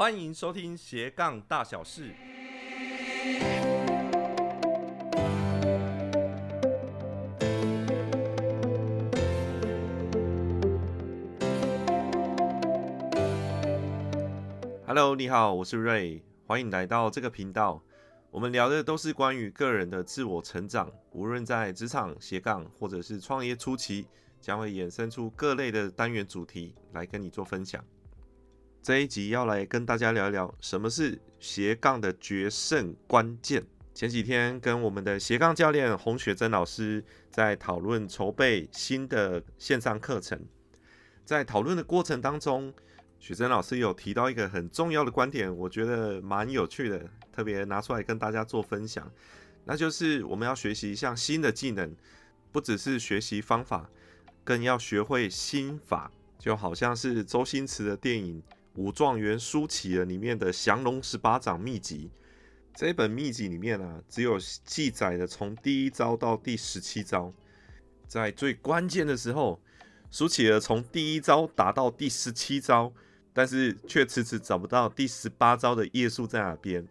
欢迎收听斜杠大小事。Hello，你好，我是瑞，欢迎来到这个频道。我们聊的都是关于个人的自我成长，无论在职场斜杠或者是创业初期，将会衍生出各类的单元主题来跟你做分享。这一集要来跟大家聊一聊什么是斜杠的决胜关键。前几天跟我们的斜杠教练洪雪珍老师在讨论筹备新的线上课程，在讨论的过程当中，雪珍老师有提到一个很重要的观点，我觉得蛮有趣的，特别拿出来跟大家做分享，那就是我们要学习一项新的技能，不只是学习方法，更要学会心法，就好像是周星驰的电影。武状元苏乞儿里面的降龙十八掌秘籍，这本秘籍里面啊，只有记载的从第一招到第十七招，在最关键的时候，苏乞儿从第一招打到第十七招，但是却迟迟找不到第十八招的页数在哪边。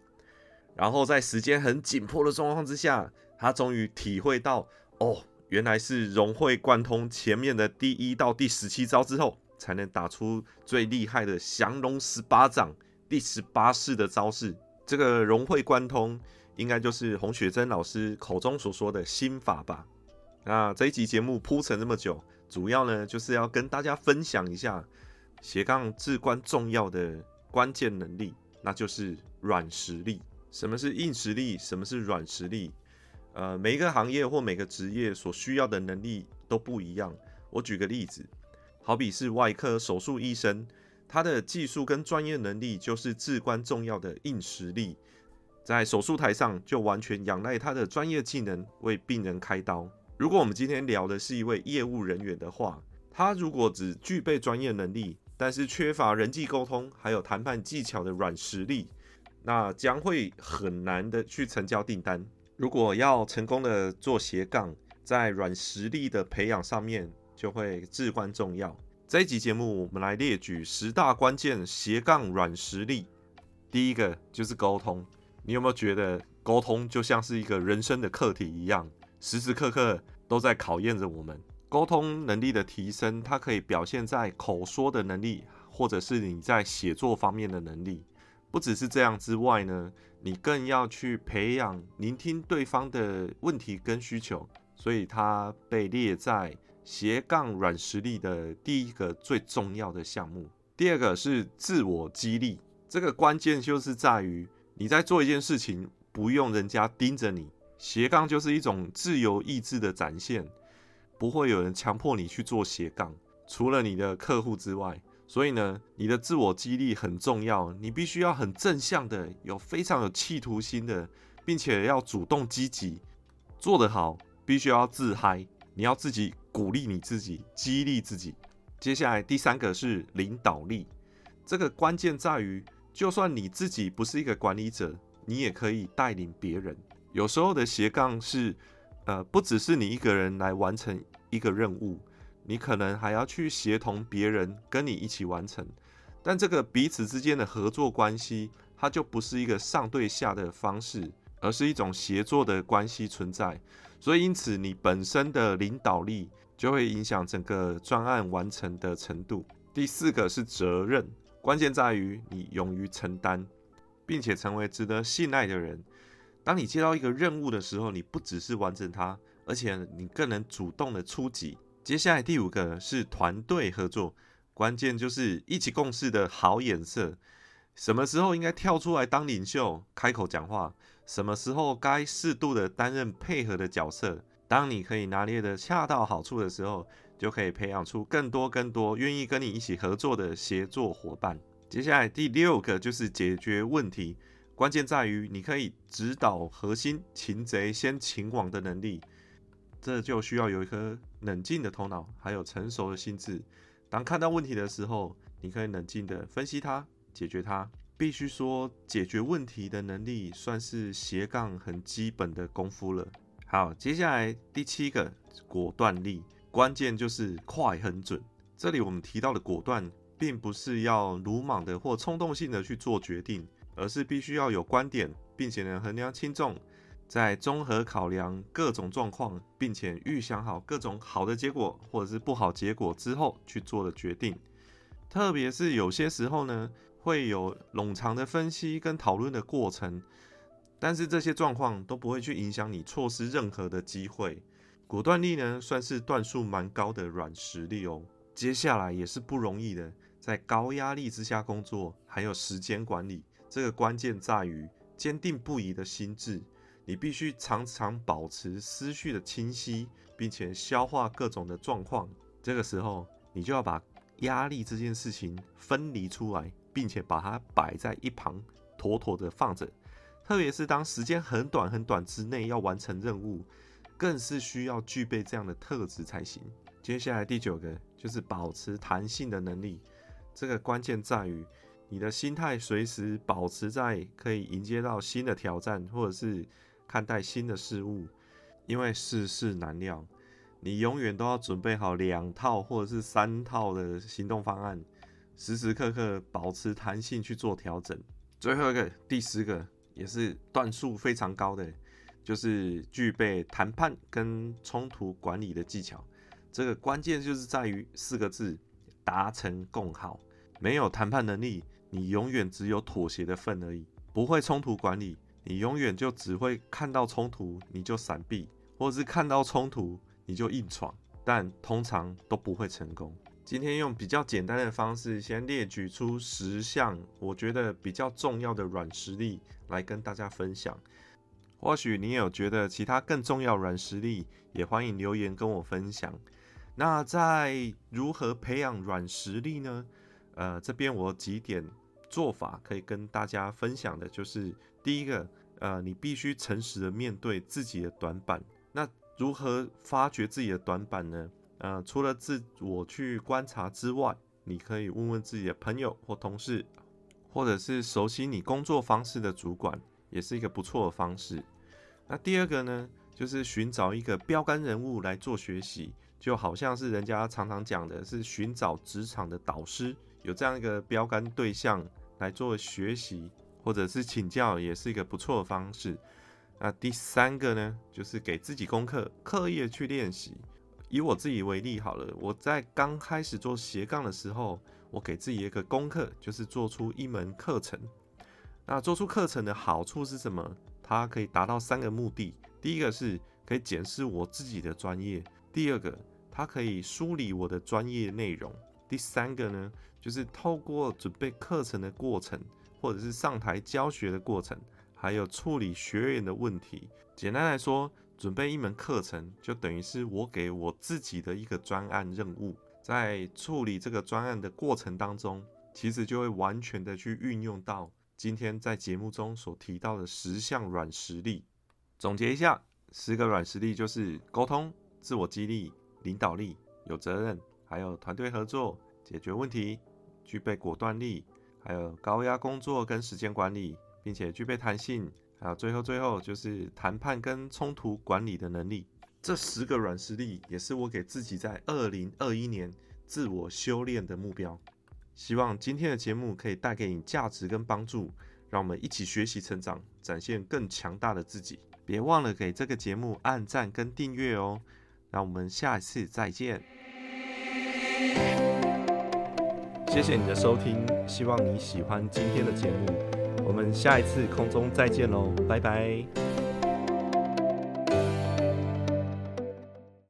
然后在时间很紧迫的状况之下，他终于体会到，哦，原来是融会贯通前面的第一到第十七招之后。才能打出最厉害的降龙十八掌第十八式的招式。这个融会贯通，应该就是洪雪珍老师口中所说的心法吧？那这一集节目铺陈这么久，主要呢就是要跟大家分享一下斜杠至关重要的关键能力，那就是软实力。什么是硬实力？什么是软实力？呃，每一个行业或每个职业所需要的能力都不一样。我举个例子。好比是外科手术医生，他的技术跟专业能力就是至关重要的硬实力，在手术台上就完全仰赖他的专业技能为病人开刀。如果我们今天聊的是一位业务人员的话，他如果只具备专业能力，但是缺乏人际沟通还有谈判技巧的软实力，那将会很难的去成交订单。如果要成功的做斜杠，在软实力的培养上面。就会至关重要。这一集节目，我们来列举十大关键斜杠软实力。第一个就是沟通。你有没有觉得沟通就像是一个人生的课题一样，时时刻刻都在考验着我们？沟通能力的提升，它可以表现在口说的能力，或者是你在写作方面的能力。不只是这样之外呢，你更要去培养聆听对方的问题跟需求。所以它被列在。斜杠软实力的第一个最重要的项目，第二个是自我激励。这个关键就是在于你在做一件事情，不用人家盯着你。斜杠就是一种自由意志的展现，不会有人强迫你去做斜杠，除了你的客户之外。所以呢，你的自我激励很重要，你必须要很正向的，有非常有企图心的，并且要主动积极，做得好，必须要自嗨，你要自己。鼓励你自己，激励自己。接下来第三个是领导力，这个关键在于，就算你自己不是一个管理者，你也可以带领别人。有时候的斜杠是，呃，不只是你一个人来完成一个任务，你可能还要去协同别人跟你一起完成。但这个彼此之间的合作关系，它就不是一个上对下的方式，而是一种协作的关系存在。所以，因此你本身的领导力就会影响整个专案完成的程度。第四个是责任，关键在于你勇于承担，并且成为值得信赖的人。当你接到一个任务的时候，你不只是完成它，而且你更能主动的出击。接下来第五个是团队合作，关键就是一起共事的好眼色。什么时候应该跳出来当领袖，开口讲话？什么时候该适度的担任配合的角色？当你可以拿捏的恰到好处的时候，就可以培养出更多更多愿意跟你一起合作的协作伙伴。接下来第六个就是解决问题，关键在于你可以指导核心，擒贼先擒王的能力。这就需要有一颗冷静的头脑，还有成熟的心智。当看到问题的时候，你可以冷静的分析它，解决它。必须说，解决问题的能力算是斜杠很基本的功夫了。好，接下来第七个果断力，关键就是快很准。这里我们提到的果断，并不是要鲁莽的或冲动性的去做决定，而是必须要有观点，并且能衡量轻重，在综合考量各种状况，并且预想好各种好的结果或者是不好结果之后去做的决定。特别是有些时候呢，会有冗长的分析跟讨论的过程，但是这些状况都不会去影响你错失任何的机会。果断力呢，算是段数蛮高的软实力哦。接下来也是不容易的。在高压力之下工作，还有时间管理，这个关键在于坚定不移的心智。你必须常常保持思绪的清晰，并且消化各种的状况。这个时候，你就要把压力这件事情分离出来，并且把它摆在一旁，妥妥的放着。特别是当时间很短很短之内要完成任务，更是需要具备这样的特质才行。接下来第九个就是保持弹性的能力。这个关键在于你的心态随时保持在可以迎接到新的挑战，或者是看待新的事物，因为世事难料，你永远都要准备好两套或者是三套的行动方案，时时刻刻保持弹性去做调整。最后一个，第十个也是段数非常高的，就是具备谈判跟冲突管理的技巧。这个关键就是在于四个字。达成共好，没有谈判能力，你永远只有妥协的份而已。不会冲突管理，你永远就只会看到冲突你就闪避，或是看到冲突你就硬闯，但通常都不会成功。今天用比较简单的方式，先列举出十项我觉得比较重要的软实力来跟大家分享。或许你有觉得其他更重要软实力，也欢迎留言跟我分享。那在如何培养软实力呢？呃，这边我几点做法可以跟大家分享的，就是第一个，呃，你必须诚实的面对自己的短板。那如何发掘自己的短板呢？呃，除了自我去观察之外，你可以问问自己的朋友或同事，或者是熟悉你工作方式的主管，也是一个不错的方式。那第二个呢，就是寻找一个标杆人物来做学习。就好像是人家常常讲的，是寻找职场的导师，有这样一个标杆对象来做学习或者是请教，也是一个不错的方式。那第三个呢，就是给自己功课，刻意的去练习。以我自己为例好了，我在刚开始做斜杠的时候，我给自己一个功课，就是做出一门课程。那做出课程的好处是什么？它可以达到三个目的：第一个是可以检视我自己的专业；第二个。它可以梳理我的专业内容。第三个呢，就是透过准备课程的过程，或者是上台教学的过程，还有处理学员的问题。简单来说，准备一门课程就等于是我给我自己的一个专案任务。在处理这个专案的过程当中，其实就会完全的去运用到今天在节目中所提到的十项软实力。总结一下，十个软实力就是沟通、自我激励。领导力、有责任，还有团队合作、解决问题、具备果断力，还有高压工作跟时间管理，并且具备弹性，还有最后最后就是谈判跟冲突管理的能力。这十个软实力也是我给自己在二零二一年自我修炼的目标。希望今天的节目可以带给你价值跟帮助，让我们一起学习成长，展现更强大的自己。别忘了给这个节目按赞跟订阅哦。那我们下一次再见。谢谢你的收听，希望你喜欢今天的节目。我们下一次空中再见喽，拜拜。